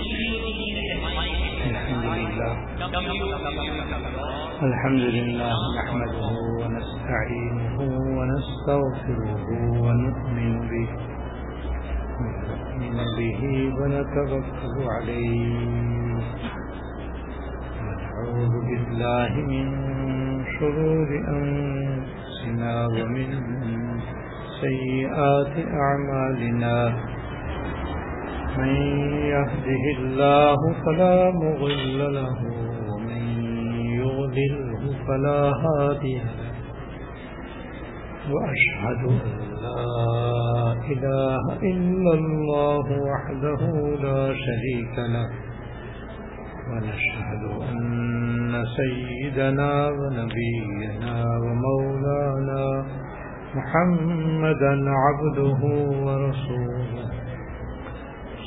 الحمد لله. الحمد لله نحمده ونستعينه ونستغفره ونؤمن به ونؤمن به ونتوكل عليه. ونعوذ بالله من شرور أنفسنا ومن سيئات أعمالنا. من يهده الله فلا مضل له ومن يضلله فلا هادي له. وأشهد أن لا إله إلا الله وحده لا شريك له ونشهد أن سيدنا ونبينا ومولانا محمدا عبده ورسوله.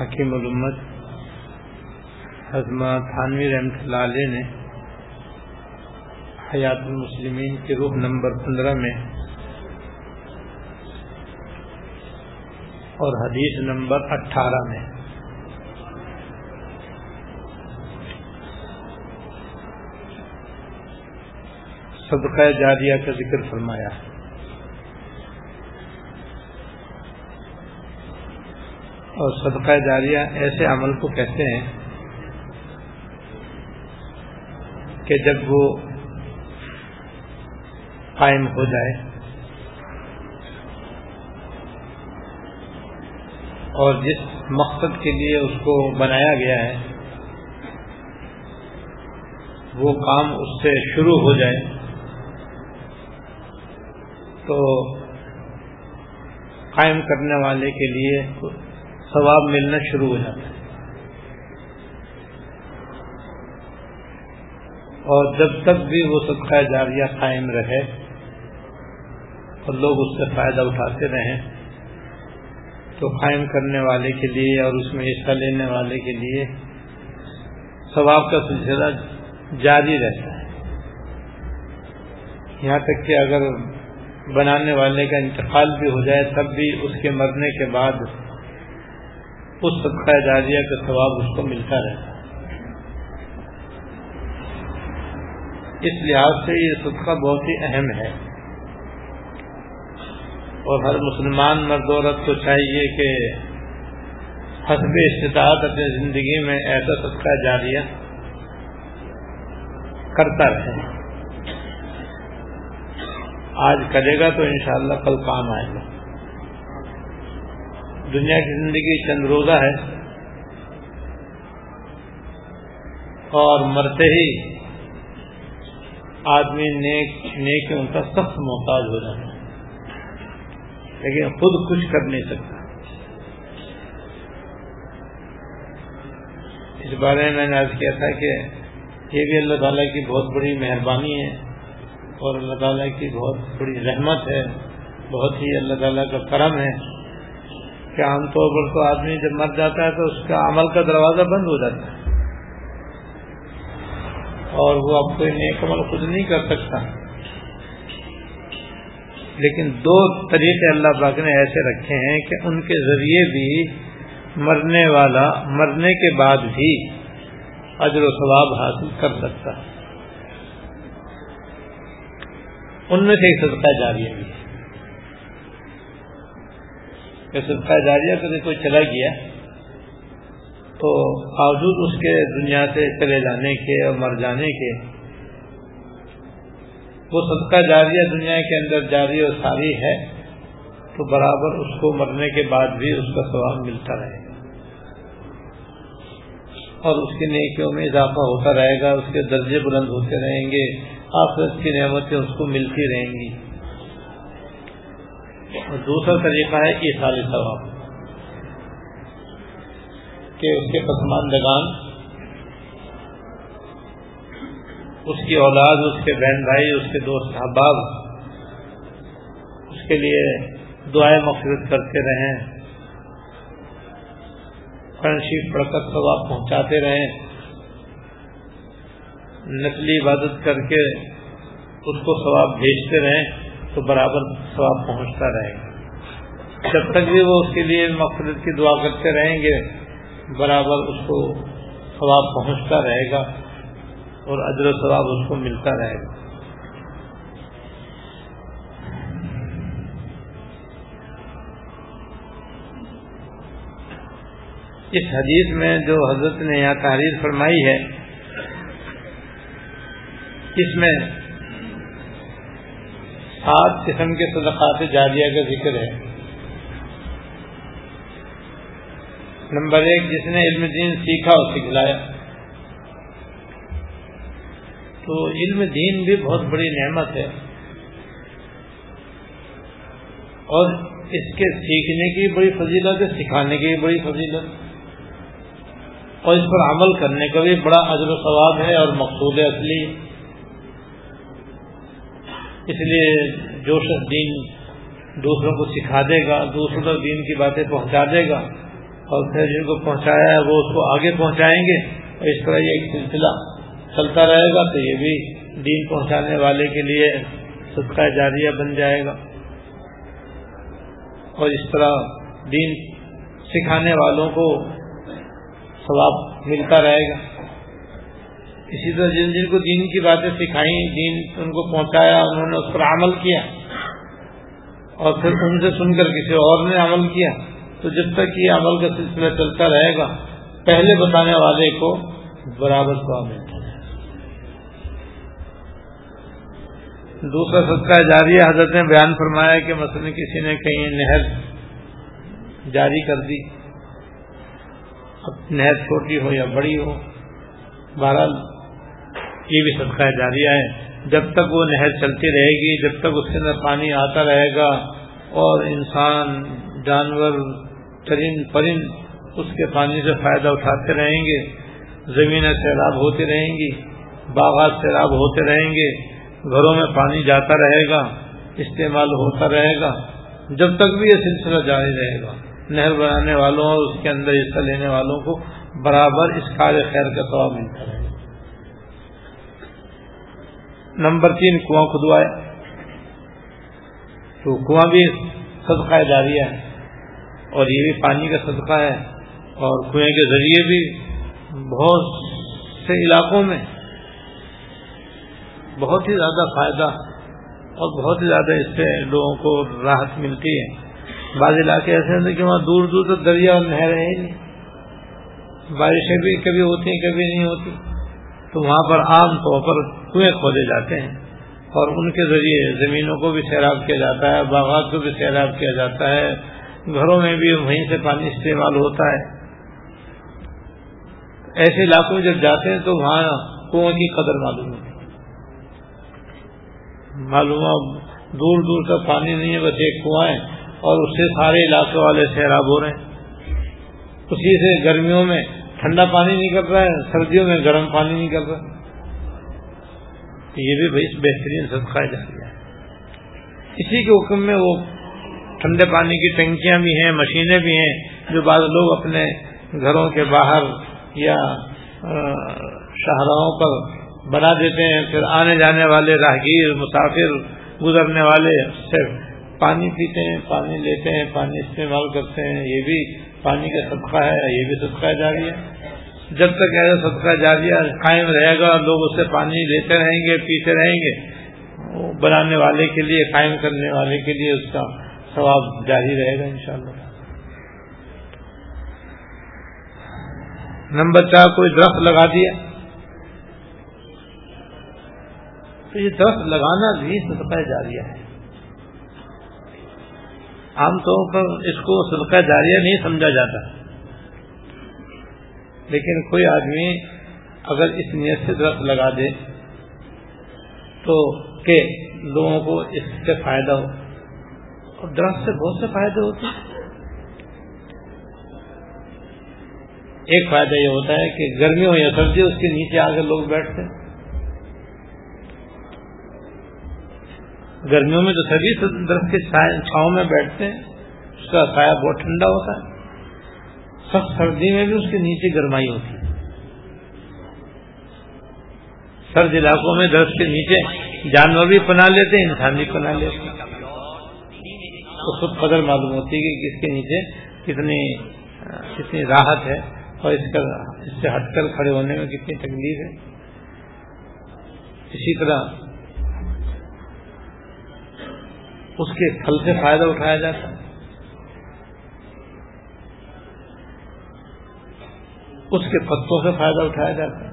حکیم الامت حضمت تھانوی رحمت اللہ علیہ نے حیات المسلمین کے روح نمبر پندرہ میں اور حدیث نمبر اٹھارہ میں صدقہ جاریہ کا ذکر فرمایا ہے۔ اور صدقہ جاریہ ایسے عمل کو کہتے ہیں کہ جب وہ قائم ہو جائے اور جس مقصد کے لیے اس کو بنایا گیا ہے، وہ کام اس سے شروع ہو جائے، تو قائم کرنے والے کے لیے ثواب ملنا شروع ہو جاتا ہے۔ اور جب تک بھی وہ صدقہ جاریہ قائم رہے اور لوگ اس سے فائدہ اٹھاتے رہیں، تو قائم کرنے والے کے لیے اور اس میں حصہ لینے والے کے لیے ثواب کا سلسلہ جاری رہتا ہے۔ یہاں تک کہ اگر بنانے والے کا انتقال بھی ہو جائے، تب بھی اس کے مرنے کے بعد اس صدقہ جاریہ کا ثواب اس کو ملتا رہتا اس لحاظ سے یہ صدقہ بہت ہی اہم ہے۔ اور ہر مسلمان مرد عورت کو چاہیے کہ حسب استطاعت اپنی زندگی میں ایسا صدقہ جاریہ کرتا رہے۔ آج کرے گا تو انشاءاللہ کل کام آئے گا۔ دنیا کی زندگی چند روزہ ہے اور مرتے ہی آدمی نیک نیکیوں کا سخت محتاج ہو جاتا ہے۔ لیکن خود کچھ کر نہیں سکتا۔ اس بارے میں میں نے آج کیا تھا کہ یہ بھی اللہ تعالیٰ کی بہت بڑی مہربانی ہے اور اللہ تعالیٰ کی بہت بڑی رحمت ہے، بہت ہی اللہ تعالیٰ کا کرم ہے۔ کہ عام طور پر تو آدمی جب مر جاتا ہے تو اس کا عمل کا دروازہ بند ہو جاتا ہے۔ اور وہ اب کوئی نیک عمل خود نہیں کر سکتا۔ لیکن دو طریقے اللہ پاک نے ایسے رکھے ہیں کہ ان کے ذریعے بھی مرنے والا مرنے کے بعد بھی اجر و ثواب حاصل کر سکتا ان میں سے ایک صدقہ جاریہ بھی کہ صدقہ جاریہ کبھی کوئی چلا گیا تو باوجود اس کے دنیا سے چلے جانے کے اور مر جانے کے، وہ صدقہ جاریہ دنیا کے اندر جاری اور ساری ہے تو برابر اس کو مرنے کے بعد بھی اس کا ثواب ملتا رہے گا۔ اور اس کی نیکیوں میں اضافہ ہوتا رہے گا، اس کے درجے بلند ہوتے رہیں گے، آخرت کی نعمتیں اس کو ملتی رہیں گی۔ اور دوسرا طریقہ ہے یہ ثواب۔ کہ اس کے پسماندگان، اس کی اولاد، اس کے بہن بھائی، اس کے دوست احباب، اس کے لیے دعائیں مفرت کرتے رہیں فرنشیف پڑھ کر ثواب پہنچاتے رہیں، نقلی عبادت کر کے اس کو ثواب بھیجتے رہیں۔ تو برابر ثواب پہنچتا رہے گا۔ جب تک بھی وہ اس کے لیے مقصد کی دعا کرتے رہیں گے، برابر اس کو ثواب پہنچتا رہے گا اور اجر و ثواب اس کو ملتا رہے گا۔ اس حدیث میں جو حضرت نے یہاں تحریر فرمائی ہے، اس میں سات قسم کے صدقات جاریہ کا ذکر ہے۔ نمبر ایک، جس نے علم دین سیکھا اور سکھلایا تو علم دین بھی بہت بڑی نعمت ہے۔ اور اس کے سیکھنے کی بڑی فضیلت ہے، سکھانے کی بڑی فضیلت۔ اور اس پر عمل کرنے کا بھی بڑا عجر و ثواب ہے اور مقصود اصلی۔ اس لیے جو شخص دین دوسروں کو سکھا دے گا، دوسروں تک دین کی باتیں پہنچا دے گا اور پھر جن کو پہنچایا ہے وہ اس کو آگے پہنچائیں گے اور اس طرح یہ ایک سلسلہ چلتا رہے گا تو یہ بھی دین پہنچانے والے کے لیے صدقہ جاریہ بن جائے گا۔ اور اس طرح دین سکھانے والوں کو ثواب ملتا رہے گا۔ اسی طرح جن جن کو دین کی باتیں سکھائیں، دین ان کو پہنچایا، انہوں نے اس پر عمل کیا۔ اور پھر ان سے سن کر کسی اور نے عمل کیا۔ تو جب تک یہ عمل کا سلسلہ چلتا رہے گا، پہلے بتانے والے کو برابر کو ملتا ہے دوسرا صدقہ جاری حضرت نے بیان فرمایا کہ مثلا کسی نے کہیں نہر جاری کر دی۔ اب نہر چھوٹی ہو یا بڑی ہو، بہرحال یہ بھی صدقہ جاریہ ہے۔ جب تک وہ نہر چلتی رہے گی، جب تک اس کے اندر پانی آتا رہے گا اور انسان، جانور چرند پرند اس کے پانی سے فائدہ اٹھاتے رہیں گے، زمینیں سیلاب ہوتی رہیں گی، باغات سیلاب ہوتے رہیں گے، گھروں میں پانی جاتا رہے گا، استعمال ہوتا رہے گا، جب تک بھی یہ سلسلہ جاری رہے گا۔ نہر بنانے والوں اور اس کے اندر حصہ لینے والوں کو برابر اس کار خیر کا سواب ملتا رہے گا۔ نمبر تین، کنواں کھدوایا تو کنواں بھی صدقہ جاریہ ہے، اور یہ بھی پانی کا صدقہ ہے، اور کنویں کے ذریعے بھی بہت سے علاقوں میں بہت ہی زیادہ فائدہ اور بہت ہی زیادہ اس سے لوگوں کو راحت ملتی ہے۔ بعض علاقے ایسے ہیں کہ وہاں دور دور تک دریا اور نہریں ہی نہیں۔ بارشیں بھی کبھی ہوتی ہیں، کبھی نہیں ہوتی۔ تو وہاں پر عام طور پر کنویں کھودے جاتے ہیں اور ان کے ذریعے زمینوں کو بھی سیراب کیا جاتا ہے، باغات کو بھی سیراب کیا جاتا ہے، گھروں میں بھی وہیں سے پانی استعمال ہوتا ہے۔ ایسے علاقوں میں جب جاتے ہیں تو وہاں کنویں کی قدر معلوم ہوتی معلوم دور دور تک پانی نہیں ہے، بس ایک کنواں ہے اور اس سے سارے علاقے والے سیراب ہو رہے ہیں۔ اسی سے گرمیوں میں ٹھنڈا پانی نہیں کر رہا ہے، سردیوں میں گرم پانی نہیں کر رہا یہ بھی بھائی بہترین صدقہ جا رہا ہے۔ اسی کے حکم میں وہ ٹھنڈے پانی کی ٹنکیاں بھی ہیں، مشینیں بھی ہیں، جو بعض لوگ اپنے گھروں کے باہر یا شاہراہوں پر بنا دیتے ہیں۔ پھر آنے جانے والے راہگیر، مسافر، گزرنے والے سے پانی پیتے ہیں، پانی لیتے ہیں، پانی استعمال کرتے ہیں۔ یہ بھی پانی کا صدقہ ہے یہ بھی صدقہ جاری ہے جب تک ایسا صدقہ جاری قائم رہے گا، لوگ اس سے پانی لیتے رہیں گے، پیتے رہیں گے بنانے والے کے لیے، قائم کرنے والے کے لیے اس کا ثواب جاری رہے گا انشاءاللہ۔ نمبر چار، کوئی درخت لگا دیا؟ تو یہ درخت لگانا بھی صدقہ جاریہ ہے۔ عام طور پر اس کو صدقہ جاریہ نہیں سمجھا جاتا۔ لیکن کوئی آدمی اگر اس نیت سے درخت لگا دے تو کہ لوگوں کو اس سے فائدہ ہو۔ اور درخت سے بہت سے فائدے ہوتے ہیں۔ ایک فائدہ یہ ہوتا ہے کہ گرمی ہو یا سردی اس کے نیچے آ کر لوگ بیٹھتے ہیں۔ گرمیوں میں تو سبھی درخت کے چھاؤں میں بیٹھتے ہیں، اس کا سایہ بہت ٹھنڈا ہوتا ہے۔ سخت سردی میں بھی اس کے نیچے گرمائی ہوتی ہے۔ سرد علاقوں میں درخت کے نیچے جانور بھی پناہ لیتے ہیں، انسان بھی پناہ لیتے ہیں۔ تو خود قدر معلوم ہوتی ہے کہ اس کے نیچے کتنی کتنی راحت ہے اور اس کا اس سے ہٹ کر کھڑے ہونے میں کتنی تکلیف ہے۔ اسی طرح اس کے پھل سے فائدہ اٹھایا جاتا ہے۔ اس کے پتوں سے فائدہ اٹھایا جاتا ہے۔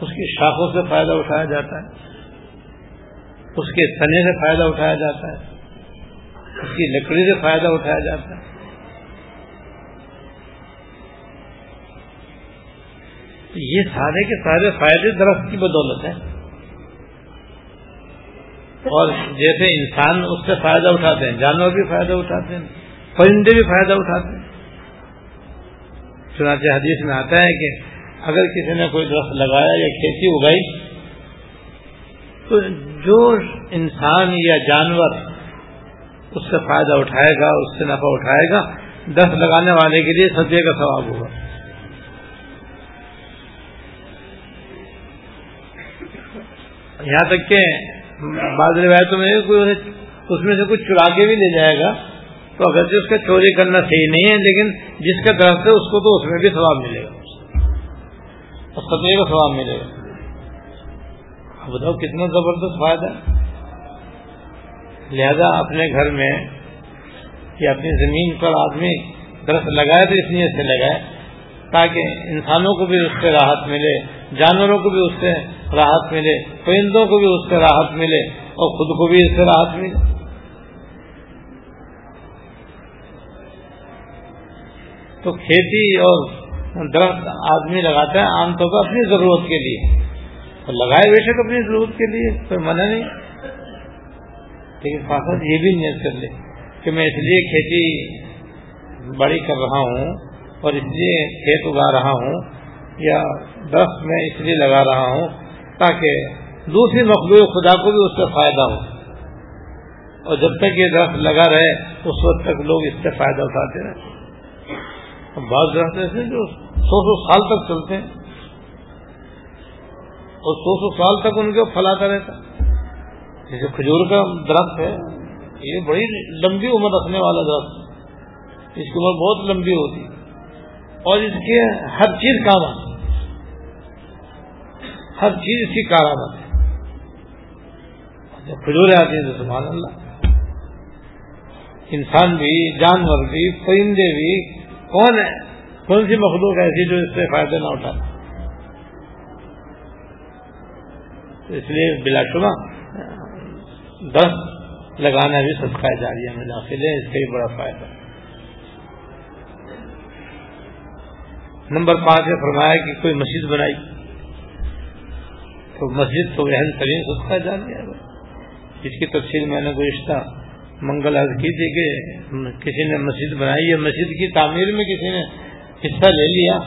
اس کی شاخوں سے فائدہ اٹھایا جاتا ہے۔ اس کے تنے سے فائدہ اٹھایا جاتا ہے۔ اس کی لکڑی سے فائدہ اٹھایا جاتا ہے۔ یہ سارے کے سارے فائدے درخت کی بدولت ہیں۔ اور جیسے انسان اس سے فائدہ اٹھاتے ہیں، جانور بھی فائدہ اٹھاتے ہیں، پرندے بھی فائدہ اٹھاتے ہیں۔ چنانچہ حدیث میں آتا ہے کہ اگر کسی نے کوئی درخت لگایا یا کھیتی اگائی، تو جو انسان یا جانور اس سے فائدہ اٹھائے گا، اس سے نفع اٹھائے گا، درخت لگانے والے کے لیے سدے کا ثواب ہوگا۔ یہاں تک کہ بعض روایتوں میں اس میں سے کچھ چرا کے بھی لے جائے گا۔ تو اگرچہ اس کا چوری کرنا صحیح نہیں ہے، لیکن جس کا درخت ہے، اس کو تو اس میں بھی ثواب ملے گا۔ اور سطح کا ثواب ملے گا۔ بتاؤ کتنا زبردست فائدہ لہذا اپنے گھر میں یا اپنی زمین پر آدمی درخت لگائے تو اس لیے سے لگائے تاکہ انسانوں کو بھی اس سے راحت ملے، جانوروں کو بھی اس سے راحت ملے، پرندوں کو بھی اس سے راحت ملے اور خود کو بھی اس سے راحت ملے۔ تو کھیتی اور درخت آدمی لگاتا ہے عام طور پر اپنی ضرورت کے لیے۔ اور لگائے بے شک اپنی ضرورت کے لیے، کوئی منع نہیں۔ لیکن فاصل یہ بھی نیت کر لے کہ میں اس لیے کھیتی بڑی کر رہا ہوں اور اس لیے کھیت اگا رہا ہوں یا درخت میں اس لیے لگا رہا ہوں تاکہ دوسری مخلوق خدا کو بھی اس سے فائدہ ہو۔ اور جب تک یہ درخت لگا رہے، اس وقت تک لوگ اس سے فائدہ اٹھاتے رہے بعض درخت ایسے جو سو سو سال تک چلتے ہیں۔ اور سو سو سال تک ان کے پھل رہتا جیسے کھجور کا درخت ہے، یہ بڑی لمبی عمر رکھنے والا درخت اس کی عمر بہت لمبی ہوتی اور اس کے ہر چیز کام آتی ہر چیز اس کی کارآمد ہے۔ جب کھجورے آتی ہیں تو سبحان اللہ۔ انسان بھی، جانور بھی، پرندے بھی، کون ہے؟ کون سی مخلوق ایسی جو اس سے فائدہ نہ اٹھا اس لیے بلا شبہ دس لگانا بھی سب کا جاریہ میں داخل ہے، اس کا بھی بڑا فائدہ۔ نمبر پانچ ہے، فرمایا کہ کوئی مسجد بنائی۔ تو مسجد تو اہم ترین سب کا ہے۔ اس کی تفصیل میں نے گزشتہ منگل عرض کی تھی کہ کسی نے مسجد بنائی ہے، مسجد کی تعمیر میں کسی نے حصہ لے لیا۔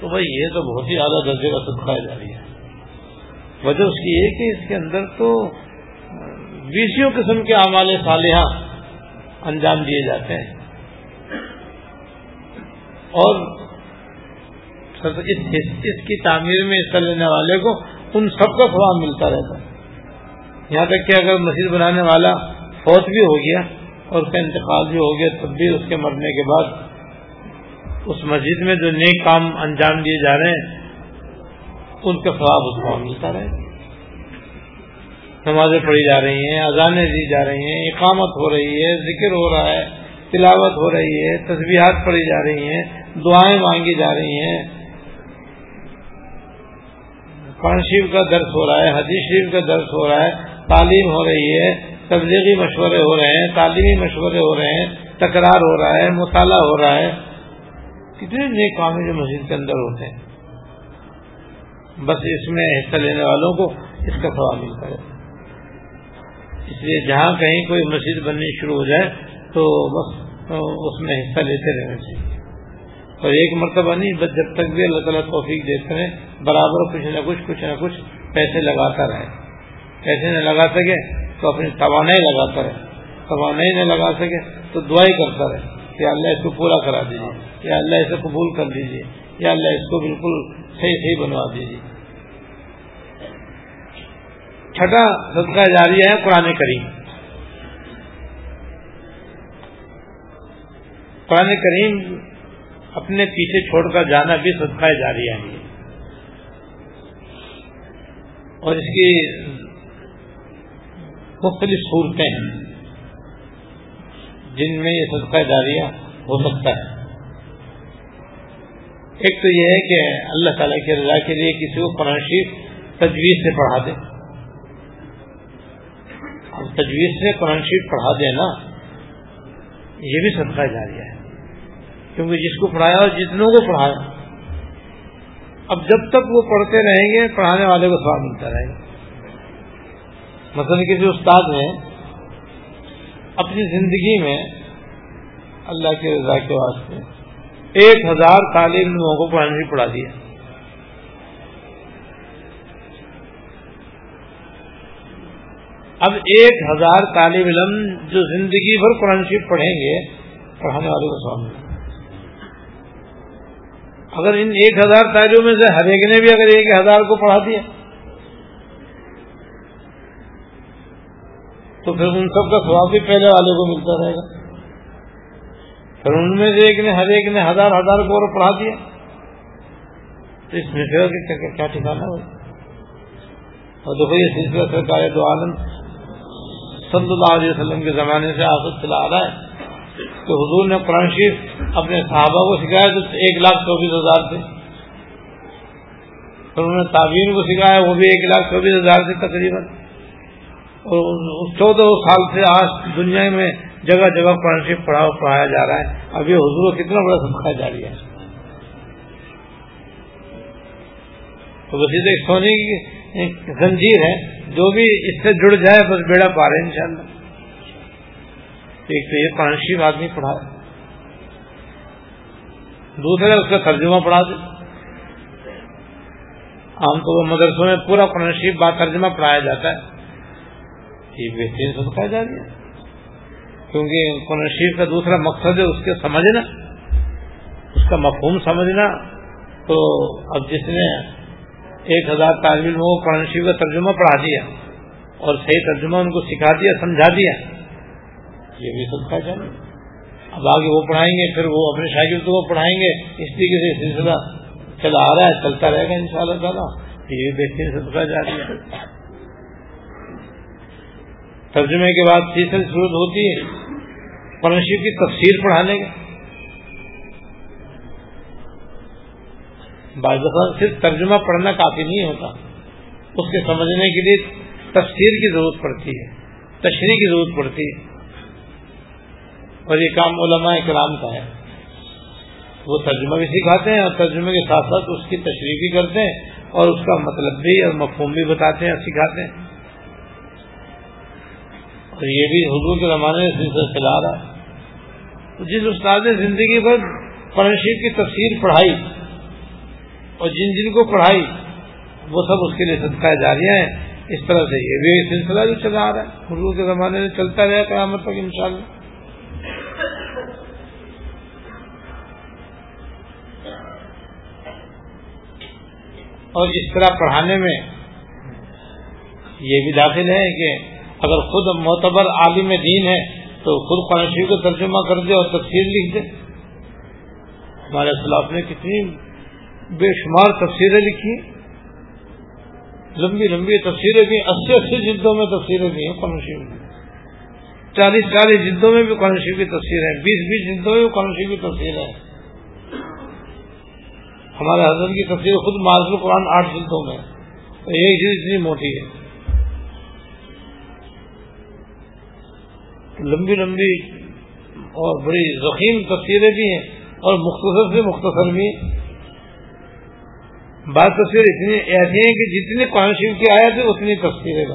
تو بھائی یہ تو بہت ہی اعلیٰ درجے کا سب جا رہی ہے۔ وجہ اس کی یہ کہ اس کے اندر تو بیسوں قسم کے اعمال صالحہ انجام دیے جاتے ہیں۔ اور اس کی تعمیر میں حصہ لینے والے کو ان سب کا سواب ملتا رہتا ہے۔ یہاں تک کہ اگر مسجد بنانے والا فوت بھی ہو گیا اور اس کا انتقال بھی ہو گیا، تب بھی اس کے مرنے کے بعد اس مسجد میں جو نیک کام انجام دیے جا رہے ہیں، ان کا خواب اس کو ملتا رہے نمازیں پڑھی جا رہی ہیں، اذانیں دی جا رہی ہیں، اقامت ہو رہی ہے، ذکر ہو رہا ہے، تلاوت ہو رہی ہے تصویرات پڑھی جا رہی ہیں، دعائیں مانگی جا رہی ہیں۔ قرآن شریف کا درس ہو رہا ہے، حدیث شریف کا درس ہو رہا ہے، تعلیم ہو رہی ہے، تبلیغی مشورے ہو رہے ہیں، تعلیمی مشورے ہو رہے ہیں، تکرار ہو رہا ہے، مطالعہ ہو رہا ہے۔ کتنے نئے کام جو مسجد کے اندر ہوتے ہیں۔ بس اس میں حصہ لینے والوں کو اس کا سوال ملتا ہے۔ اس لیے جہاں کہیں کوئی مسجد بننی شروع ہو جائے تو بس، اس میں حصہ لیتے رہنا چاہیے۔ اور ایک مرتبہ نہیں، بس جب تک بھی اللہ تعالیٰ توفیق دیتے ہیں، برابر کچھ نہ کچھ کچھ نہ کچھ پیسے لگاتا رہے۔ پیسے نہ لگا سکے تو اپنی توانائی لگاتا رہے۔ توانائی نہ لگا سکے تو دعائی کرتا رہے کہ اللہ اس کو پورا کرا دیجیے، یا اللہ اسے قبول کر دیجیے یا اللہ اس کو بالکل صحیح صحیح بنوا دیجیے۔ چھٹا صدقہ جاری ہے قرآن کریم۔ قرآن کریم اپنے پیچھے چھوڑ کر جانا بھی صدقہ جاری ہے۔ اور اس کی مختلف صورتیں ہیں۔ جن میں یہ صدقہ جاریہ ہو سکتا ہے۔ ایک تو یہ ہے کہ اللہ تعالیٰ کی رضا کے لیے کسی کو قرآن شریف تجویز سے پڑھا دے۔ تجویز سے قرآن شریف پڑھا دے نا یہ بھی صدقہ جاریہ ہے۔ کیونکہ جس کو پڑھایا اور جتنوں کو پڑھایا۔ اب جب تک وہ پڑھتے رہیں گے، پڑھانے والے کو سواب ملتا رہے گا۔ مثلا کسی استاد نے اپنی زندگی میں اللہ کے رضا کے واسطے ایک ہزار تعلیم لوگوں کو پڑھانے بھی پڑھا دیا اب ایک ہزار طالب علم جو زندگی بھر قرآن شریف پڑھیں گے، پڑھانے والے کو سواب ملتا۔ اگر ان ایک ہزار تاریوں میں سے ہر ایک نے بھی اگر ایک ہزار کو پڑھا دیا، تو پھر ان سب کا سواب بھی پہلے والے کو ملتا رہے گا۔ پھر ان میں سے ایک نے ہر ایک نے ہزار ہزار کو اور پڑھا دیا۔ تو اس میں پھر کیا ٹھکانا ہو اور دیکھو یہ سلسلہ سرکار دو عالم صلی اللہ علیہ وسلم کے زمانے سے آفت چلا آ رہا ہے۔ کہ حضور نے قرآن شریف اپنے صحابہ کو سکھایا تو ایک لاکھ چوبیس ہزار تھے پھر انہوں نے تعبین کو سکھایا، وہ بھی ایک لاکھ چوبیس ہزار تھے تقریباً۔ اور چودہ سال سے آج دنیا میں جگہ جگہ قرآن شریف پڑھا پڑھایا جا رہا ہے۔ اب یہ حضور کو کتنا بڑا سب جاری ہے۔ تو بس یہ سونے کی زنجیر ہے۔ جو بھی اس سے جڑ جائے، بس بیڑا پا رہے ہیں انشاءاللہ۔ ایک تو یہ پانچ آدمی پڑھا دوسرا اس کا ترجمہ پڑھا دے۔ عام طور پر مدرسوں میں پورا قرآن شریف بات ترجمہ پڑھایا جاتا ہے۔ یہ بہترین سب جا رہی ہے کیونکہ قرآن شریف کا دوسرا مقصد ہے، اس کے سمجھنا۔ اس کا مفہوم سمجھنا۔ تو اب جس نے ایک ہزار طالب علموں کو قرآن شریف کا ترجمہ پڑھا دیا اور صحیح ترجمہ ان کو سکھا دیا، سمجھا دیا۔ یہ بھی سب کا جانے اب آگے وہ پڑھائیں گے، پھر وہ اپنے شاگردوں کو پڑھائیں گے۔ اس طریقے سے سلسلہ چلا آ رہا ہے، چلتا رہے گا ان شاء اللہ تعالیٰ یہ بہترین سب کا جاری ہے۔ ترجمے کے بعد تیسری صورت ہوتی ہے۔ پرنشی کی تفسیر پڑھانے کا بعض دفعہ صرف ترجمہ پڑھنا کافی نہیں ہوتا۔ اس کے سمجھنے کے لیے تفسیر کی ضرورت پڑتی ہے، تشریح کی ضرورت پڑتی ہے۔ اور یہ کام علماء کرام کا ہے۔ وہ ترجمہ بھی سکھاتے ہیں اور ترجمے کے ساتھ ساتھ اس کی تشریح بھی کرتے ہیں اور اس کا مطلب بھی اور مفہوم بھی بتاتے ہیں اور سکھاتے ہیں۔ اور یہ بھی حضور کے زمانے سے چلا رہا ہے۔ جس استاد نے زندگی بھر پرنشیب کی تفسیر پڑھائی اور جن جن کو پڑھائی، وہ سب اس کے لیے صدقہ جاریاں ہیں۔ اس طرح سے یہ بھی سلسلہ جو چلا آ رہا ہے۔ حضور کے زمانے میں چلتا رہا قیامت تک انشاءاللہ۔ اور اس طرح پڑھانے میں یہ بھی داخل ہے کہ اگر خود معتبر عالم دین ہے تو خود قرآن شریف کو ترجمہ کر دے اور تفسیر لکھ دے۔ ہمارے خلاف نے کتنی بے شمار تفسیریں لکھی۔ لمبی لمبی تفسیریں بھی، اسی اسی جلدوں میں تفسیریں بھی ہیں قرآن شریف کی چالیس چالیس جلدوں میں بھی قرآن شریف کی تفسیر ہے بیس بیس جلدوں میں بھی قرآن شریف کی تفسیر ہے ہمارے حضرت کی تفصیل خود معذر القرآن آٹھ جلدوں میں ایک چیز اتنی موٹی ہے۔ لمبی لمبی اور بڑی زخیم تصویریں بھی ہیں اور مختصر سے مختصر بھی بعض تصویر اتنی ایسی ہیں کہ جتنی قرآن شریف کی آیا تھی اتنی تصویریں گا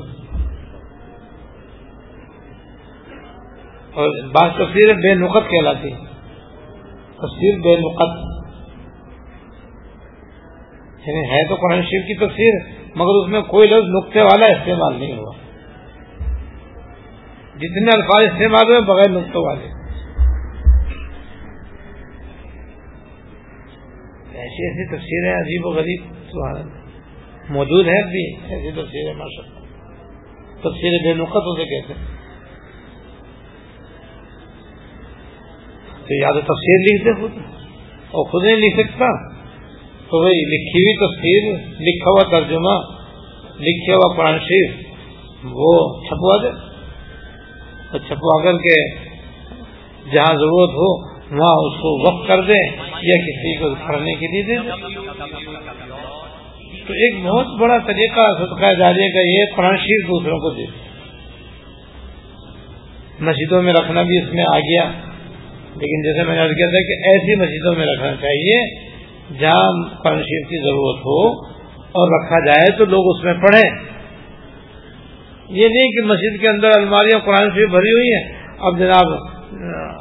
اور بعض تصویریں بے نقط کہلاتی ہیں۔ تصویر بے نقط۔ یعنی ہے تو قرآن شریف کی تفسیر، مگر اس میں کوئی لفظ نقطے والا استعمال نہیں ہوا۔ جتنے الفاظ استعمال ہوئے بغیر نقطوں والے۔ ایسی ایسی تفسیریں عجیب و غریب، سبحان موجود ہیں بھی، ایسی تفسیریں ماشاء اللہ تفسیر بے نقط اسے کہتے ہیں۔ تو یا تو تفسیر لکھتے خود، اور خود نہیں لکھ سکتا۔ تو بھائی لکھی ہوئی تفسیر لکھا ہوا ترجمہ، لکھا ہوا قرآن شریف، وہ چھپوا دے۔ چھپوا کر کے جہاں ضرورت ہو، وہاں اس کو وقت کر دے یا کسی کو پڑھنے کے لیے دے دے۔ تو ایک بہت بڑا طریقہ صدقہ جاریہ کا یہ قرآن شریف دوسروں کو دے۔ مسجدوں میں رکھنا بھی اس میں آ گیا۔ لیکن جیسے میں نے کیا تھا کہ ایسی مسجدوں میں رکھنا چاہیے جہاں قرآن شریف کی ضرورت ہو اور رکھا جائے تو لوگ اس میں پڑھیں۔ یہ نہیں کہ مسجد کے اندر الماریاں قرآن شریف بھری ہوئی ہیں۔ اب جناب،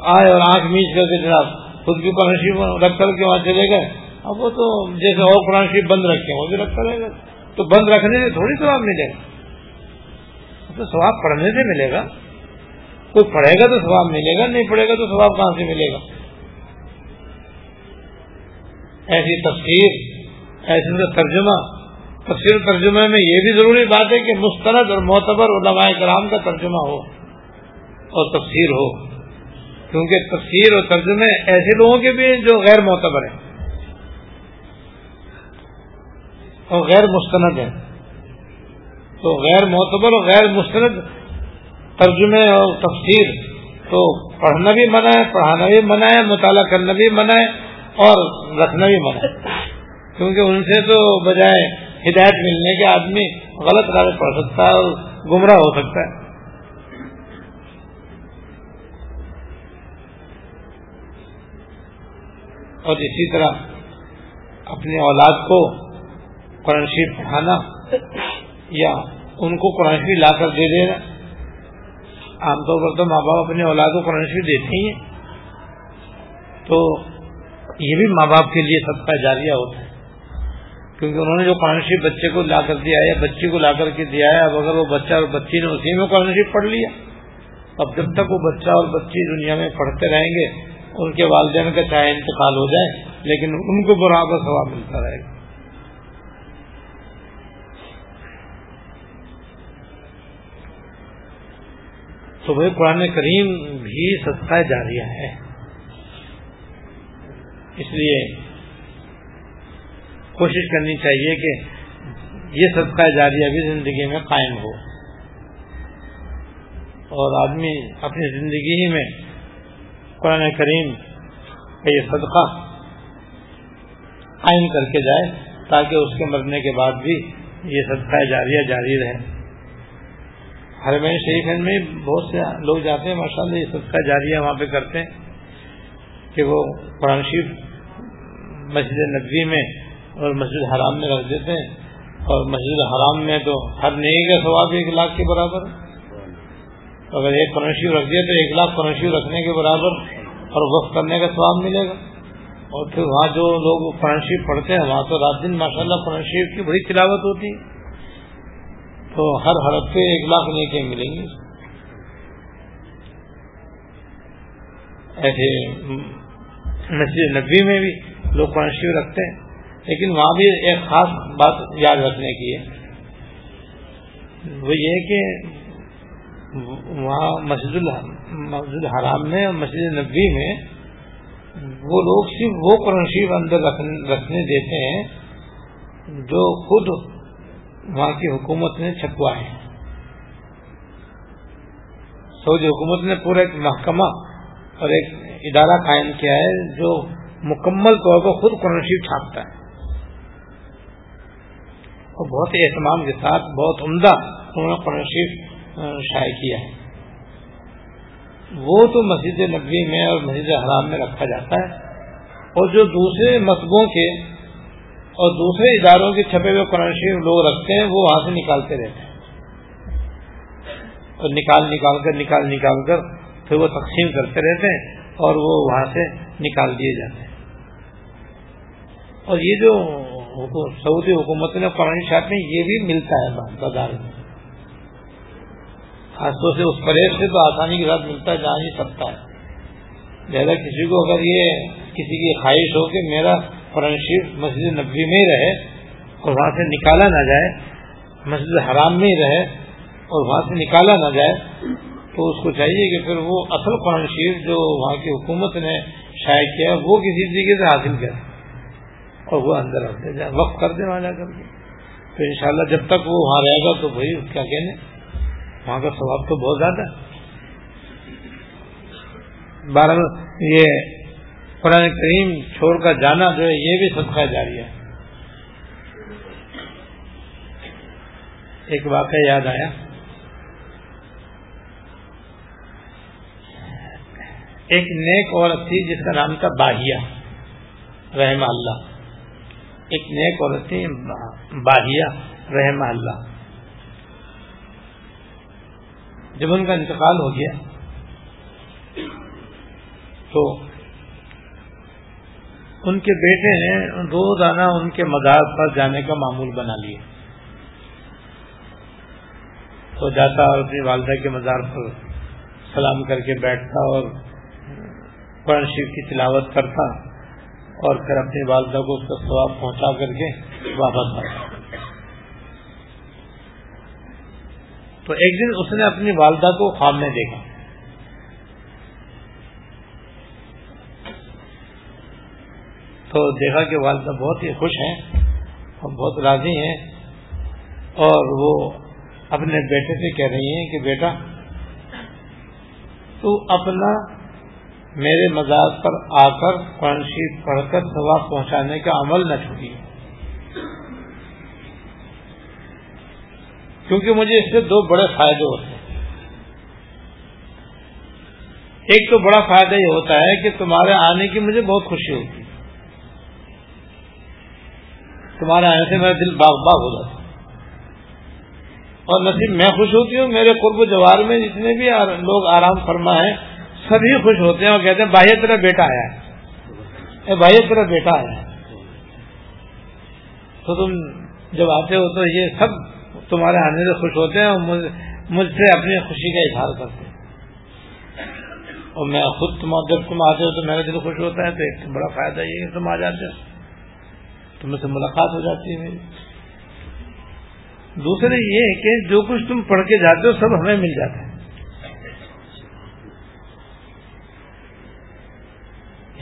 آئے اور آنکھ میچ کر کے جناب خود کی قرآن شریف رکھ کر کے وہاں چلے گئے۔ اب وہ تو جیسے اور قرآن شریف بند رکھے وہ بھی رکھتا رہے گا تو بند رکھنے سے تھوڑی ثواب ملے گا۔ تو ثواب پڑھنے سے ملے گا۔ کوئی پڑھے گا تو ثواب ملے گا، نہیں پڑھے گا تو ثواب کہاں سے ملے گا؟ ایسی تفسیر ایسے ترجمہ، تفسیر ترجمے میں یہ بھی ضروری بات ہے کہ مستند اور معتبر علماء کرام کا ترجمہ ہو اور تفسیر ہو۔ کیونکہ تفسیر اور ترجمے ایسے لوگوں کے بھی جو غیر معتبر ہیں۔ اور غیر مستند ہیں۔ تو غیر معتبر اور غیر مستند ترجمے اور تفسیر تو پڑھنا بھی منع ہے، پڑھانا بھی منع ہے، مطالعہ کرنا بھی منع ہے۔ اور رکھنا بھی منع ہے۔ کیونکہ ان سے تو بجائے ہدایت ملنے کے آدمی غلط راہ پڑھ سکتا ہے اور گمراہ ہو سکتا ہے۔ اور اسی طرح اپنی اولاد کو قرآن شریف پڑھانا یا ان کو قرآن شریف لا کر دے دینا۔ عام طور پر تو ماں باپ اپنے اولاد کو قرآن شریف دیتے ہی ہیں۔ تو یہ بھی ماں باپ کے لیے سب کا جاریہ ہوتا ہے۔ کیونکہ انہوں نے جو قرآن بچے کو لا کر دیا ہے بچی کو لا کر کے دیا ہے، اب اگر وہ بچہ اور بچی نے اسی میں قرآن پڑھ لیا، اب جب تک وہ بچہ اور بچی دنیا میں پڑھتے رہیں گے، ان کے والدین کا چاہے انتقال ہو جائے، لیکن ان کو برابر ثواب ملتا رہے گا۔ تو بھائی قرآن کریم بھی سستا جاریہ ہے۔ اس لیے کوشش کرنی چاہیے کہ یہ صدقہ جاریہ بھی زندگی میں قائم ہو۔ اور آدمی اپنی زندگی ہی میں قرآن کریم کا یہ صدقہ قائم کر کے جائے تاکہ اس کے مرنے کے بعد بھی یہ صدقہ جاریہ جاری رہے۔ ہر میں شریف میں بہت سے لوگ جاتے ہیں ماشاء اللہ یہ صدقہ جاریہ وہاں پہ کرتے ہیں۔ کہ وہ قرآن شریف مسجد نبوی میں اور مسجد حرام میں رکھ دیتے ہیں اور مسجد حرام میں تو ہر نئی کا ثواب ایک لاکھ کے برابر اگر ایک قرنشی رکھ دیا تو ایک لاکھ قرنشی رکھنے کے برابر اور وقف کرنے کا ثواب ملے گا۔ اور پھر وہاں جو لوگ قرآن پڑھتے ہیں، وہاں تو رات دن ماشاء اللہ قرآن کی بڑی تلاوت ہوتی ہے۔ تو ہر حرف پہ ایک لاکھ نیکیں ملیں گی۔ ایسے مسجد نبی میں بھی لوگ قرآن شریف رکھتے ہیں، لیکن وہاں بھی ایک خاص بات یاد رکھنے کی ہے۔ وہ یہ کہ وہاں مسجد مسجد حرام میں اور مسجد نبی میں وہ لوگ صرف وہ قرآن شریف اندر رکھنے دیتے ہیں جو خود وہاں کی حکومت نے چھپوائے سعودی حکومت نے پورا ایک محکمہ اور ایک ادارہ قائم کیا ہے، جو مکمل طور پر خود قرآن شریف چھاپتا ہے۔ اور بہت اہتمام کے ساتھ بہت عمدہ انہوں نے قرآن شریف شائع کیا ہے۔ وہ تو مسجد نبوی میں اور مسجد حرام میں رکھا جاتا ہے۔ اور جو دوسرے مصبوں کے اور دوسرے اداروں کے چھپے ہوئے قرآن شریف لوگ رکھتے ہیں، وہ وہاں سے نکالتے رہتے ہیں۔ اور نکال نکال کر، نکال نکال کر، پھر وہ تقسیم کرتے رہتے ہیں۔ اور وہ وہاں سے نکال دیے جاتے ہیں۔ اور یہ جو سعودی حکومت نے قرآن شاپ میں یہ بھی ملتا ہے بازار میں۔ خاص طور سے اس پرہیز سے تو آسانی کے ساتھ ملتا جا نہیں سکتا ہے۔ لہٰذا کسی کو اگر یہ کسی کی خواہش ہو کہ میرا قرآن شریف مسجد نبی میں ہی رہے اور وہاں سے نکالا نہ جائے، مسجد حرام میں ہی رہے اور وہاں سے نکالا نہ جائے تو اس کو چاہیے کہ پھر وہ اصل قرآن شریف جو وہاں کی حکومت نے شائع کیا وہ کسی طریقے سے حاصل کرے اور وہ اندر آتے جائے وقت کر دے وہاں جا کر کے۔ تو انشاءاللہ جب تک وہ وہاں رہے گا تو بھائی، کیا کہنے؟ وہاں کا ثواب تو بہت زیادہ ہے۔ بارہ یہ قرآن کریم چھوڑ کر جانا جو ہے، یہ بھی صدقہ جاری ہے۔ ایک واقعہ یاد آیا۔ ایک نیک عورت تھی جس کا نام تھا باہیا رحم اللہ۔ ایک نیک عورت تھی، باہیا رحم اللہ۔ جب ان کا انتقال ہو گیا، تو ان کے بیٹے نے روزانہ ان کے مزار پر جانے کا معمول بنا لیا۔ تو جاتا اور اپنی والدہ کے مزار پر سلام کر کے بیٹھتا اور قرآن شریف کی تلاوت کرتا اور پھر اپنی والدہ کو اس کا ثواب پہنچا کر کے واپس آتا۔ تو ایک دن اس نے اپنی والدہ کو خواب میں دیکھا۔ تو دیکھا کہ والدہ بہت ہی خوش ہیں اور بہت راضی ہیں اور وہ اپنے بیٹے سے کہہ رہی ہیں کہ بیٹا تو اپنا میرے مزاج پر آ کر قرآن شریف پڑھ کر ثواب پہنچانے کا عمل نہ چھوٹی کیونکہ مجھے اس سے دو بڑے فائدے ہوتے ہیں۔ ایک تو بڑا فائدہ یہ ہوتا ہے کہ تمہارے آنے کی مجھے بہت خوشی ہوتی تمہارے آنے سے میرا دل باغ باغ ہو جاتا اور نصیب میں خوش ہوتی ہوں، میرے قرب جوار میں جتنے بھی لوگ آرام فرما ہے سبھی خوش ہوتے ہیں اور کہتے ہیں، بھائی، تیرا بیٹا آیا ہے۔ بھائی، تیرا بیٹا آیا ہے۔ تو تم جب آتے ہو تو یہ سب تمہارے آنے سے خوش ہوتے ہیں اور مجھ سے اپنی خوشی کا اظہار کرتے ہیں۔ اور میں خود تم، جب تم آتے ہو تو میرا دل خوش ہوتا ہے تو ایک بڑا فائدہ یہ کہ تم آ جاتے ہو۔ تم سے ملاقات ہو جاتی ہے۔ میری دوسرے یہ ہے کہ جو کچھ تم پڑھ کے جاتے ہو، سب ہمیں مل جاتا ہے۔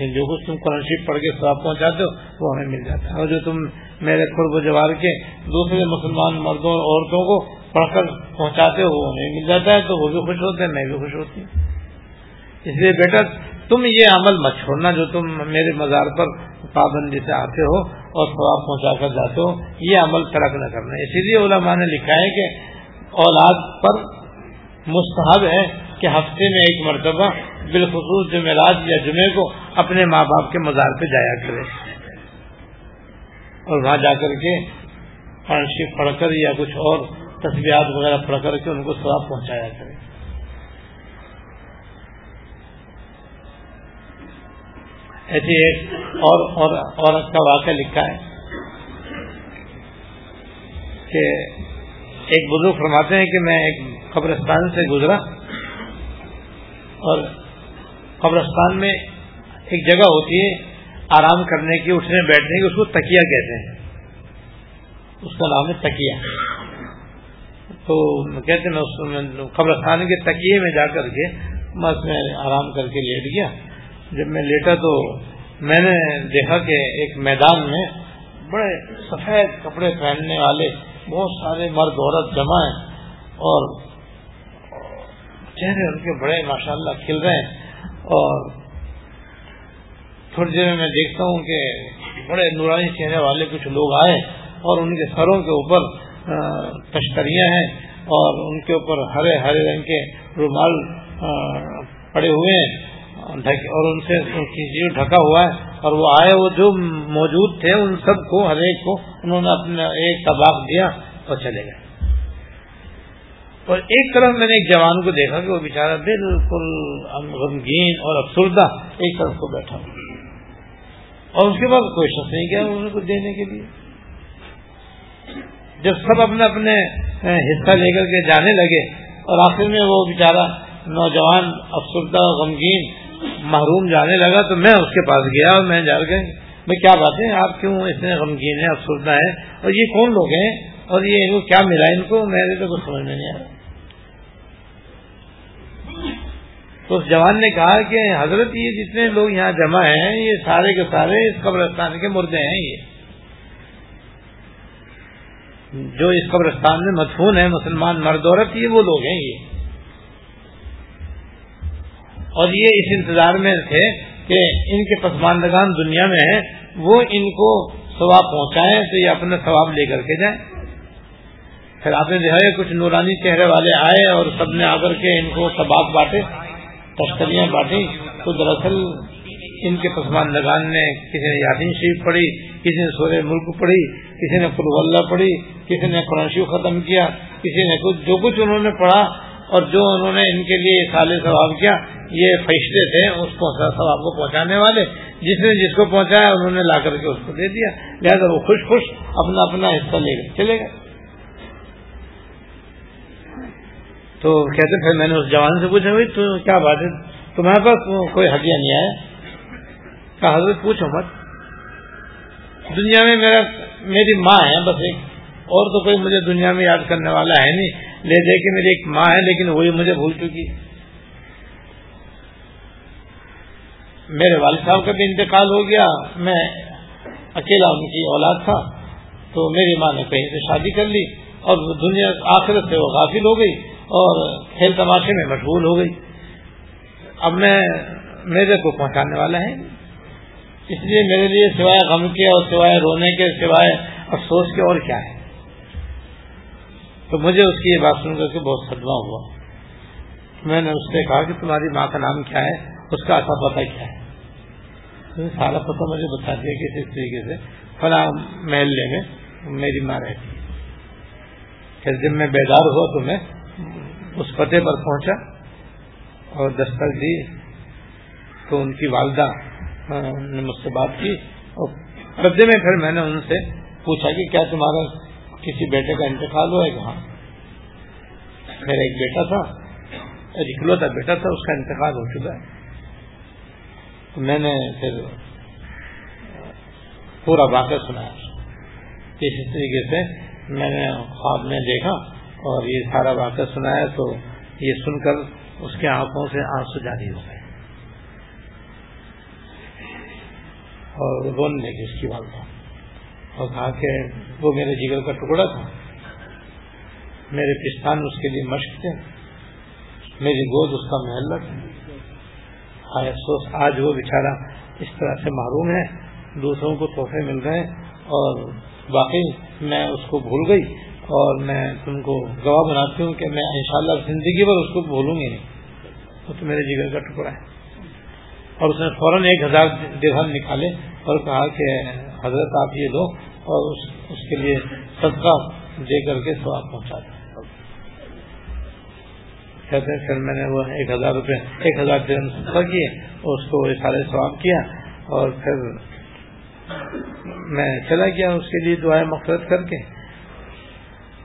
جو کچھ تم قرآن شریف پڑھ کے سواب پہنچاتے ہو، وہ ہمیں مل جاتا ہے۔ اور جو تم میرے قرب و جوار کے دوسرے مسلمان مردوں اور عورتوں کو پڑھ کر پہنچاتے ہو، وہ ہمیں مل جاتا ہے، تو وہ بھی خوش ہوتے ہیں، میں بھی خوش ہوتی ہوں۔ اس لیے بیٹا، تم یہ عمل مت چھوڑنا جو تم میرے مزار پر پابندی سے آتے ہو اور ثواب پہنچا کر جاتے ہو۔ یہ عمل ترک نہ کرنا۔ اسی لیے علماء نے لکھا ہے کہ اولاد پر مستحب ہے کہ ہفتے میں ایک مرتبہ بالخصوص جمعرات یا جمعے کو اپنے ماں باپ کے مزار پہ جایا کرے۔ اور وہاں جا کر کے فرنشپ پڑھ کر یا کچھ اور تصویرات وغیرہ پڑھ کر کے ان کو ثواب پہنچایا کرے۔ ایسی ایک اور عورت کا واقعہ لکھا ہے کہ ایک بزرگ فرماتے ہیں کہ میں ایک قبرستان سے گزرا اور قبرستان میں ایک جگہ ہوتی ہے، آرام کرنے کی، اٹھنے بیٹھنے کی، اس کو تکیا کہتے ہیں۔ اس کا نام ہے تکیا تو کہتے ہیں قبرستان کے تکیے میں جا کر کے بس میں آرام کر کے لیٹ گیا۔ جب میں لیٹا تو میں نے دیکھا کہ ایک میدان میں بڑے سفید کپڑے پہننے والے بہت سارے مرد عورت جمع ہیں اور چہرے ان کے بڑے ماشاءاللہ کھل رہے ہیں اور تھوڑی دیر میں دیکھتا ہوں کہ بڑے نورانی چہرے والے کچھ لوگ آئے اور ان کے سروں کے اوپر تشکریاں ہیں اور ان کے اوپر ہرے ہرے رنگ کے رومال پڑے ہوئے ہیں اور ان سے ڈھکا ہوا ہے اور وہ آئے، وہ جو موجود تھے ان سب کو، ہر ایک کو انہوں نے اپنا ایک طباق دیا اور چلے گئے۔ اور ایک طرف میں نے ایک جوان کو دیکھا کہ وہ بےچارا بالکل غمگین اور افسردہ ایک طرف کو بیٹھا۔ اور اس کے بعد کوئی شخص نہیں کیا ان کو دینے کے لیے۔ جب سب اپنے اپنے حصہ لے کر کے جانے لگے اور آخر میں وہ بیچارہ نوجوان افسردہ غمگین محروم جانے لگا تو میں اس کے پاس گیا اور میں جا گئے میں کیا بات ہے آپ کیوں اتنے غمگین ہیں، افسردہ ہیں؟ اور یہ کون لوگ ہیں؟ اور یہ ان کو کیا ملا؟ ان کو میرے تو کچھ سمجھ میں نہیں آ رہا۔ تو اس جوان نے کہا کہ حضرت یہ جتنے لوگ یہاں جمع ہیں، یہ سارے کے سارے اس قبرستان کے مردے ہیں یہ۔ جو اس قبرستان میں مدفون ہے مسلمان مرد عورت، یہ وہ لوگ ہیں یہ۔ اور یہ اس انتظار میں تھے کہ ان کے پسماندگان دنیا میں ہیں۔ وہ ان کو ثواب پہنچائیں تو یہ اپنا ثواب لے کر کے جائیں۔ پھر آپ نے دیکھا کچھ نورانی چہرے والے آئے اور سب نے آ کر کے ان کو سباب بانٹے تشکریاں بانٹی تو دراصل ان کے پسماندگان نے کسی نے یاسین شریف پڑھی، کسی نے سورہ ملک پڑھی، کسی نے اللہ پڑھی، کسی نے قرآن شریف ختم کیا، کسی نے کچھ جو کچھ انہوں نے پڑھا اور جو انہوں نے ان کے لیے سال ثواب کیا، یہ فیصلے تھے، اس کو ثواب کو پہنچانے والے۔ جس نے جس کو پہنچایا، انہوں نے لا کر کے اس کو دے دیا۔ لہٰذا وہ خوش خوش اپنا اپنا حصہ لے کر چلے گئے۔ تو کہتے پھر میں نے اس جوان سے پوچھا، بھائی، تو کیا بات ہے؟ تمہارے پاس کوئی ہڈیاں نہیں آیا؟ کہا، حضرت، پوچھو مت۔ دنیا میں میرا، میری ماں ہے، بس ایک اور تو کوئی مجھے دنیا میں یاد کرنے والا ہے نہیں۔ لے دے کے میری ایک ماں ہے لیکن وہی مجھے بھول چکی۔ میرے والد صاحب کا بھی انتقال ہو گیا۔ میں اکیلا ان کی اولاد تھا۔ تو میری ماں نے کہیں سے شادی کر لی اور دنیا آخرت سے وہ غافل ہو گئی اور کھیل تماشے میں مشغول ہو گئی۔ اب میں میرے کو پہنچانے والا ہے۔ اس لیے میرے لیے سوائے غم کے اور سوائے رونے کے سوائے افسوس کے اور کیا ہے؟ تو مجھے اس کی یہ بات سن کر کے بہت صدمہ ہوا۔ میں نے اس سے کہا کہ تمہاری ماں کا نام کیا ہے؟ اس کا ایسا پتہ کیا ہے؟ سارا پتہ مجھے بتا دیا کہ اس طریقے سے۔ فلاں محلے میں میری ماں رہتی۔ ہے پھر جب میں بیدار ہوا تو میں اس پتے پر پہنچا اور دستک دی۔ تو ان کی والدہ نے مجھ سے بات کی اور پردے میں پھر میں نے ان سے پوچھا کہ کیا تمہارا کسی بیٹے کا انتقال ہوا ہے کہاں؟ میرا ایک بیٹا تھا اکلوتا بیٹا تھا، اس کا انتقال ہو چکا ہے۔ تو میں نے پھر پورا واقعہ سنایا۔ اسی طریقے سے میں نے خواب میں دیکھا اور یہ سارا واقعہ سنایا تو یہ سن کر اس کے آنکھوں سے آنسو جاری ہو گئے۔ اور رونے لگی اس کی والدہ۔ اور کہا کہ وہ میرے جگر کا ٹکڑا تھا۔ میرے پستان اس کے لیے مشق تھے۔ میری گود اس کا محلہ تھا۔ ہاں، افسوس، آج وہ بیچارہ اس طرح سے معروم ہے۔ دوسروں کو تحفے مل گئے اور باقی میں اس کو بھول گئی اور میں تم کو گواہ بناتی ہوں کہ میں انشاءاللہ زندگی بھر اس کو بھولوں گی نہیں۔ وہ تو میرے جگر کا ٹکڑا ہے۔ اور اس نے فوراً ایک ہزار درہم نکالے اور کہا کہ حضرت آپ یہ دو اور اس اس کے لیے صدقہ دے کر کے سواب پہنچا دیں۔ کہتے ہیں، پھر میں نے وہ ایک ہزار روپے، ایک ہزار درہم صدقہ کیے، اس کو سارے سواب کیا اور پھر میں چلا گیا اس کے لیے دعائیں مقصد کر کے۔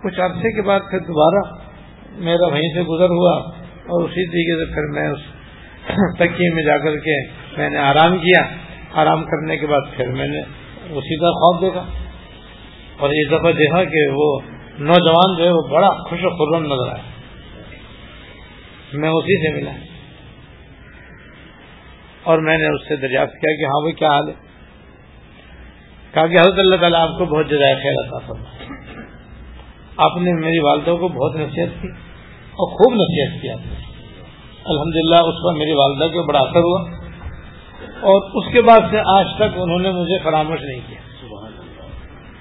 کچھ عرصے کے بعد پھر دوبارہ میرا وہیں سے گزر ہوا اور اسی طریقے سے پھر میں اس تکیے میں جا کر کے میں نے آرام کیا۔ آرام کرنے کے بعد پھر میں نے اسی کا خواب دیکھا۔ اور اس دفعہ دیکھا کہ وہ نوجوان جو ہے وہ بڑا خوش و خرم نظر آیا۔ میں اسی سے ملا۔ اور میں نے اس سے دریافت کیا کہ ہاں بھائی کیا حال ہے؟ کہا کہ حضرت اللہ تعالیٰ آپ کو بہت جگہ خیر عطا فرمائے۔ آپ نے میری والدہ کو بہت نصیحت کی اور خوب نصیحت کیا۔ الحمد للہ اس پر میری والدہ کو بڑا اثر ہوا۔ اور اس کے بعد سے آج تک انہوں نے مجھے فراموش نہیں کیا۔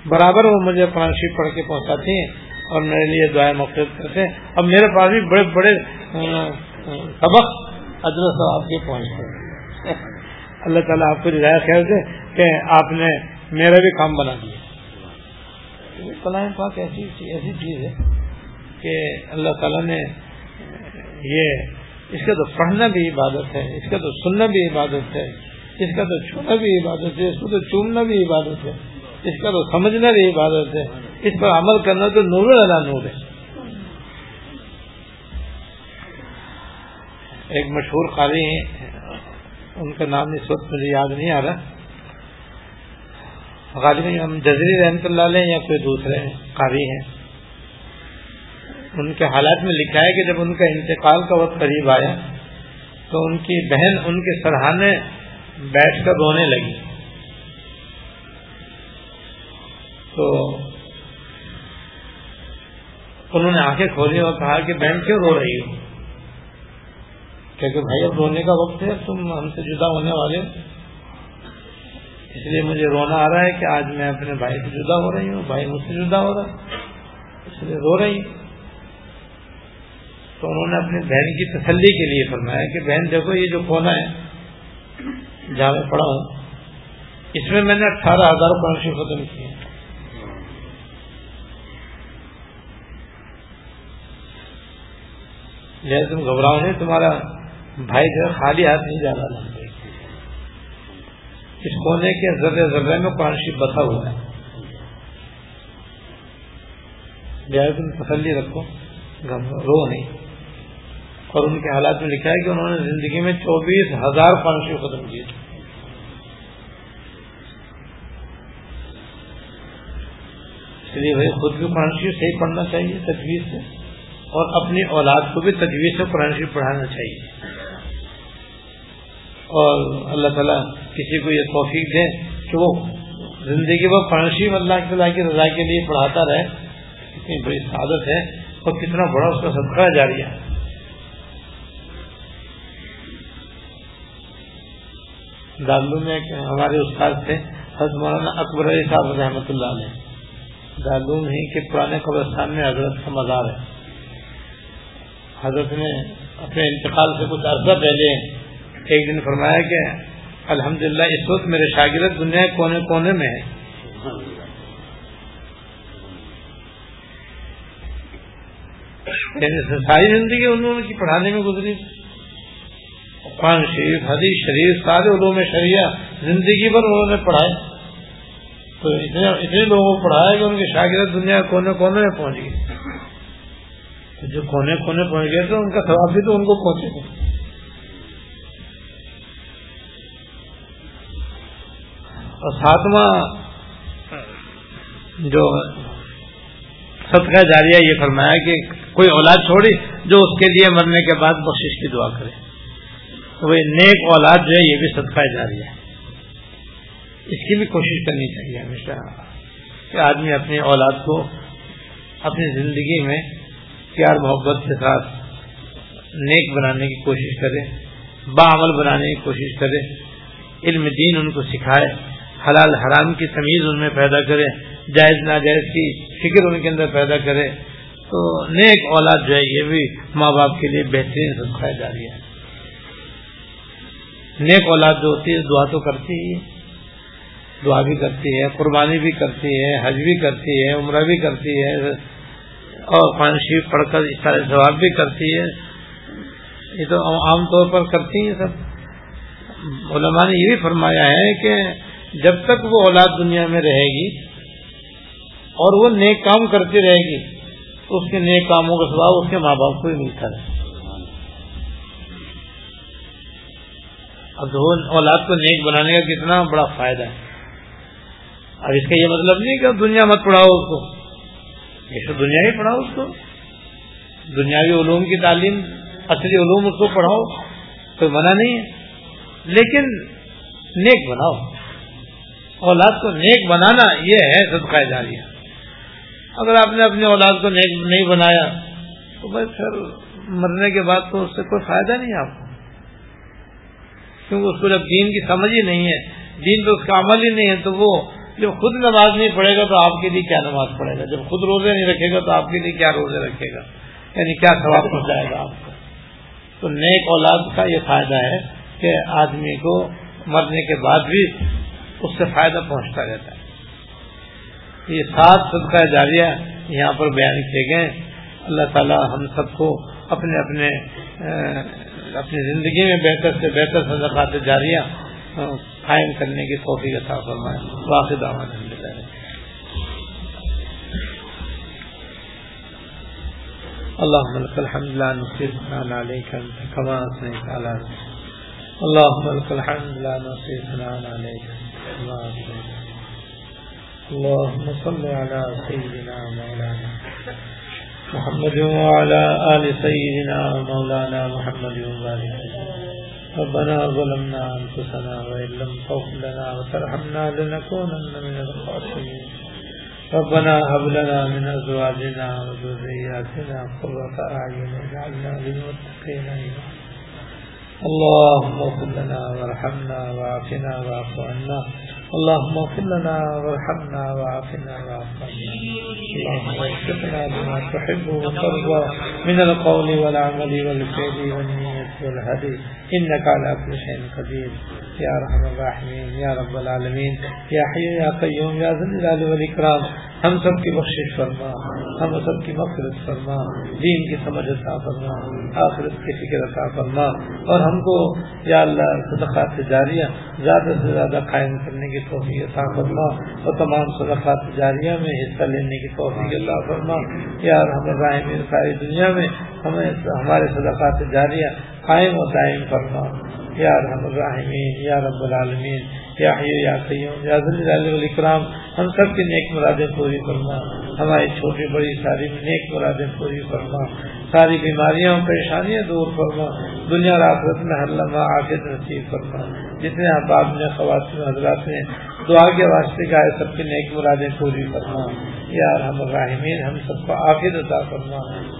برابر وہ مجھے قرآن شریف پڑھ کے پہنچاتی ہیں اور میرے لیے دعائیں مختلف کرتے ہیں۔ اب میرے پاس بھی بڑے بڑے سبق ادرس آپ کے پہنچتے ہیں۔ اللہ تعالیٰ آپ کو رضایت خیال دے کہ آپ نے میرا بھی کام بنا دیا۔ کلام پاک ایسی ایسی چیز ہے کہ اللہ تعالیٰ نے یہ اس کا تو پڑھنا بھی عبادت ہے، اس کا تو سننا بھی عبادت ہے۔ اس کا تو چھونا بھی عبادت ہے، اس کو تو چومنا بھی عبادت ہے۔ اس کا تو سمجھنا بھی عبادت ہے۔ اس پر عمل کرنا تو نور اللہ نور ہے۔ ایک مشہور قاری ہیں، ان کا نام اس وقت مجھے یاد نہیں آ رہا۔ غالب ہم جزری رحمت اللہ علیہ یا کوئی دوسرے قاری ہیں۔ ان کے حالات میں لکھا ہے کہ جب ان کا انتقال کا وقت قریب آیا تو ان کی بہن ان کے سرحانے بیٹھ کر رونے لگی۔ تو انہوں نے آنکھیں کھولی اور کہا کہ بہن کیوں رو رہی ہو؟ کیونکہ بھائی اب رونے کا وقت ہے، تم ہم سے جدا ہونے والے اس لیے مجھے رونا آ رہا ہے کہ آج میں اپنے بھائی سے جدا ہو رہی ہوں، بھائی مجھ سے جدا ہو رہا اس لیے رو رہی۔ تو انہوں نے اپنی بہن کی تسلی کے لیے فرمایا کہ بہن دیکھو، یہ جو کونا ہے جہاں میں پڑھا ہوں۔ اس میں میں نے اٹھارہ ہزار پانچ سو ختم کیے لہٰذا تم گھبراؤ نہیں، تمہارا بھائی جو خالی ہاتھ نہیں جانا لگے اس کونے کے ذرے ذرے میں قرآن شریف بسا ہوا ہے۔ لہٰذا تم تسلی رکھو رو نہیں۔ اور ان کے حالات میں لکھا ہے کہ انہوں نے زندگی میں چوبیس ہزار قرآن ختم کیے اس لیے بھائی خود بھی قرآن شریف صحیح پڑھنا چاہیے، تجویز سے۔ اور اپنی اولاد کو بھی تجویز سے قرآن شریف پڑھانا چاہیے۔ اور اللہ تعالیٰ کسی کو یہ توفیق دے کہ وہ زندگی وہ قرآن شریف اللہ تعالیٰ کی رضا کے لیے پڑھاتا رہے۔ اتنی بڑی سعادت ہے اور کتنا بڑا اس کا صدقہ جاری ہے دالو میں ہمارے استاد تھے، حضرت مولانا اکبر علی صاحب رحمۃ اللہ علیہ۔ دالون ہی کے پرانے قبرستان میں حضرت کا مزار ہے۔ حضرت نے اپنے انتقال سے کچھ عرصہ پہلے ایک دن فرمایا کہ الحمدللہ، اس وقت میرے شاگرد دنیا کونے کونے میں ہے یعنی ساری زندگی انہوں نے پڑھانے میں گزری۔ قرآن شریف، حدیث شریف، سارے علوم شریعہ زندگی بھر انہوں نے پڑھائے۔ تو اتنے لوگوں کو پڑھایا کہ ان کے شاگرد دنیا کونے کونے میں پہنچ گئے۔ جو کونے کونے پہنچ گئے تو ان کا ثواب بھی تو ان کو پہنچے۔ گا اور ساتواں جو صدقہ جاریہ یہ فرمایا کہ کوئی اولاد چھوڑی جو اس کے لیے مرنے کے بعد بخشش کی دعا کرے۔ وہ نیک اولاد جو ہے یہ بھی صدقہ جاریہ ہے۔ اس کی بھی کوشش کرنی چاہیے ہمیشہ کہ آدمی اپنی اولاد کو اپنی زندگی میں پیار محبت کے ساتھ نیک بنانے کی کوشش کرے باعمل بنانے کی کوشش کرے، علم دین ان کو سکھائے، حلال حرام کی تمیز ان میں پیدا کرے، جائز ناجائز کی فکر ان کے اندر پیدا کرے۔ تو نیک اولاد جو ہے یہ بھی ماں باپ کے لیے بہترین سکھایا جا رہی ہے۔ نیک اولاد جو ہوتی ہے، دعا تو کرتی ہی دعا بھی کرتی ہے، قربانی بھی کرتی ہے، حج بھی کرتی ہے، عمرہ بھی کرتی ہے، اور قرآن شریف پڑھ کر اس طرح جواب بھی کرتی ہے۔ یہ تو عام طور پر کرتی ہیں سب۔ علماء نے یہ بھی فرمایا ہے کہ جب تک وہ اولاد دنیا میں رہے گی اور وہ نیک کام کرتی رہے گی تو اس کے نیک کاموں کا سواب اس کے ماں باپ کو ہی ملتا رہے اب اولاد کو نیک بنانے کا کتنا بڑا فائدہ ہے۔ اب اس کا یہ مطلب نہیں کہ دنیا مت پڑھاؤ اس کو۔ یہ تو دنیا ہی پڑھاؤ اس کو۔ دنیاوی علوم کی تعلیم، اصلی علوم اس کو پڑھاؤ، کوئی منع نہیں ہے۔ لیکن نیک بناؤ۔ اولاد کو نیک بنانا یہ ہے صدقہ جاریہ۔ اگر آپ نے اپنی اولاد کو نیک نہیں بنایا تو بھائی پھر مرنے کے بعد تو اس سے کوئی فائدہ نہیں آپ کو۔ کیونکہ اس کو جب دین کی سمجھ ہی نہیں ہے، دین تو اس کا عمل ہی نہیں ہے، تو وہ جب خود نماز نہیں پڑھے گا تو آپ کے لیے کیا نماز پڑھے گا؟ جب خود روزے نہیں رکھے گا تو آپ کے لیے کیا روزے رکھے گا؟ یعنی کیا ثواب پہنچائے گا آپ کو؟ تو نیک اولاد کا یہ فائدہ ہے کہ آدمی کو مرنے کے بعد بھی اس سے فائدہ پہنچتا رہتا ہے۔ یہ سات صدقہ جاریہ یہاں پر بیان کیے گئے۔ اللہ تعالی ہم سب کو اپنے اپنے اپنی زندگی میں بہتر سے بہتر صدقات جاریہ ہاں۔ قائم کرنے کی توفیق عطا فرمائے۔ واقع آمد اللهم لك الحمد لا ثناء عليك انت كما اثنيت على اللهم لك الحمد لا ثناء عليك كما اثنيت اللهم صل على سيدنا مولانا۔ محمد وعلى آل سيدنا مولانا محمد وبارك ربنا ظلمنا أنفسنا وإن لم تغفر لنا وترحمنا لنكونن من الخاسرين. ربنا هب لنا من أزواجنا وذرياتنا قرة أعين واجعلنا للمتقين إماما. اللهم اغفر لنا وارحمنا وعافنا واعف عنا. اللهم اغفر لنا وارحمنا وعافنا واعف عنا اللهم وفقنا لما تحب وترضى. من القول والعمل والفعل والنية والهدي إنك على كل شيء قدير. يا رحم الراحمين، يا رب العالمين. يا حي، يا قيوم، يا ذا الجلال والإكرام. ہم سب کی بخشش فرما. ہم سب کی مغفرت فرما. دین کی سمجھ عطا فرما. آخرت کی فکر عطا فرما. اور ہم کو یا اللہ صدقات جاریہ، زیادہ سے زیادہ قائم کرنے کی توفیق عطا فرما. اور تمام صدقات جاریہ میں حصہ لینے کی توفیق عطا فرما. یا ہم الراحمین ساری دنیا میں ہمیں، ہمارے صدقات جاریہ قائم و دائم فرما۔ یا رحم الراحمین یا رب العالمین، یا حیو یا قیوم، یا ذل ہم سب کی نیک مرادیں پوری کرنا ہماری چھوٹی بڑی ساری نیک مرادیں پوری کرنا ساری بیماریاں، پریشانیاں دور کرنا دنیا اور آخرت میں ہر لمحہ عاقد نصیب کرنا جتنے احباب نے، خواتین، حضرات نے دعا کے واسطے کا سب کی نیک مرادیں پوری کرنا یا رحم الراحمین ہم سب کو عاقد عطا کرنا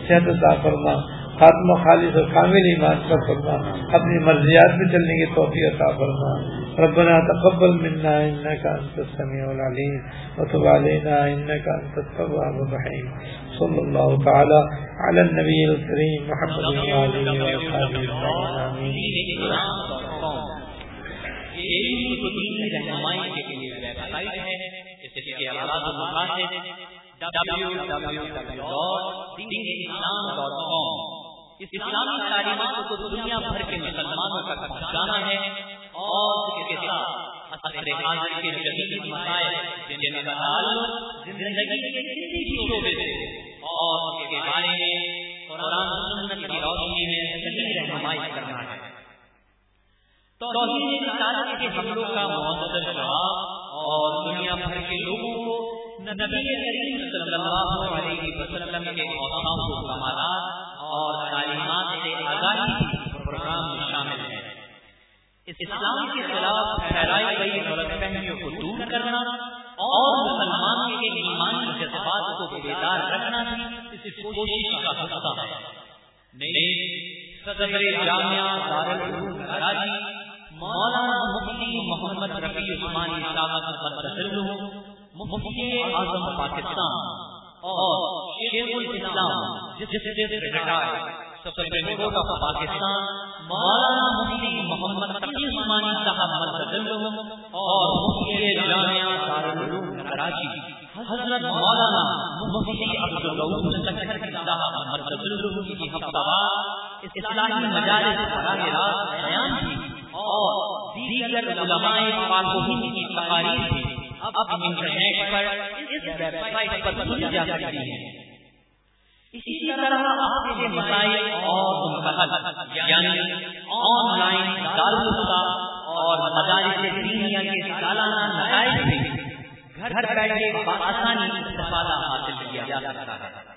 صحت عطا کرنا خاتمہ خالص اور کامل ایمان کا فرما اپنی مرضیات میں چلنے کی توفیق عطا فرما۔ ربنا تقبل منا انك انت السميع العليم وتب علينا انك انت التواب الرحيم صلى الله تعالى على النبي الكريم محمد وعلى اله وصحبه www.dinislam.com اسلامی تعلیمات کو دنیا بھر کے مسلمانوں تک پہنچانا ہے اور اس کے ساتھ اثر حاضر کے جدید مسائل، جن کا تعلق زندگی کے کسی بھی شعبے سے اور اس کے بارے میں قرآن سنت کی روشنی میں صحیح رہنمائی کرنا ہے۔ توحید رسالت کے حملوں کا مؤثر جواب اور دنیا بھر کے لوگوں کو نبی کریم صلی اللہ علیہ وسلم کے اوصاف و کمالات اور تعلیمات سے آگاہی پروگرام میں شامل ہے اسلام کے خلاف پھیلائی گئی غلط فہمیوں کو دور کرنا اور مسلمانوں کے ایمانی جذبات کو بیدار رکھنا اس کوشش کا حصہ ہے۔ نئے صدر جامعہ دارالعلوم کراچی مولانا مفتی محمد رفیع عثمانی صاحب مفتی اعظم پاکستان اور شیخ الاسلام جس سے پاکستان، مولانا مفتی محمد تقی عثمانی صاحب مرتضی اور مفتی جامعہ دارالعلوم کراچی حضرت مولانا مفتی عبد الرؤوف صاحب مرتضی کی ہفتہ اسلامی مجالس براہ راست بیان تھی اور دیگر علماء پاک ہند کی تقاریر تھی اب انٹرنیٹ پر اس ویب سائٹ پر سنی جا سکتی ہے اسی طرح آپ کے مسائل اور یعنی آن لائن دارالفتا اور مدارس دینیا کے سالانہ نتائج سے گھر بیٹھے آسانی استفادہ حاصل کیا جا سکتا ہے۔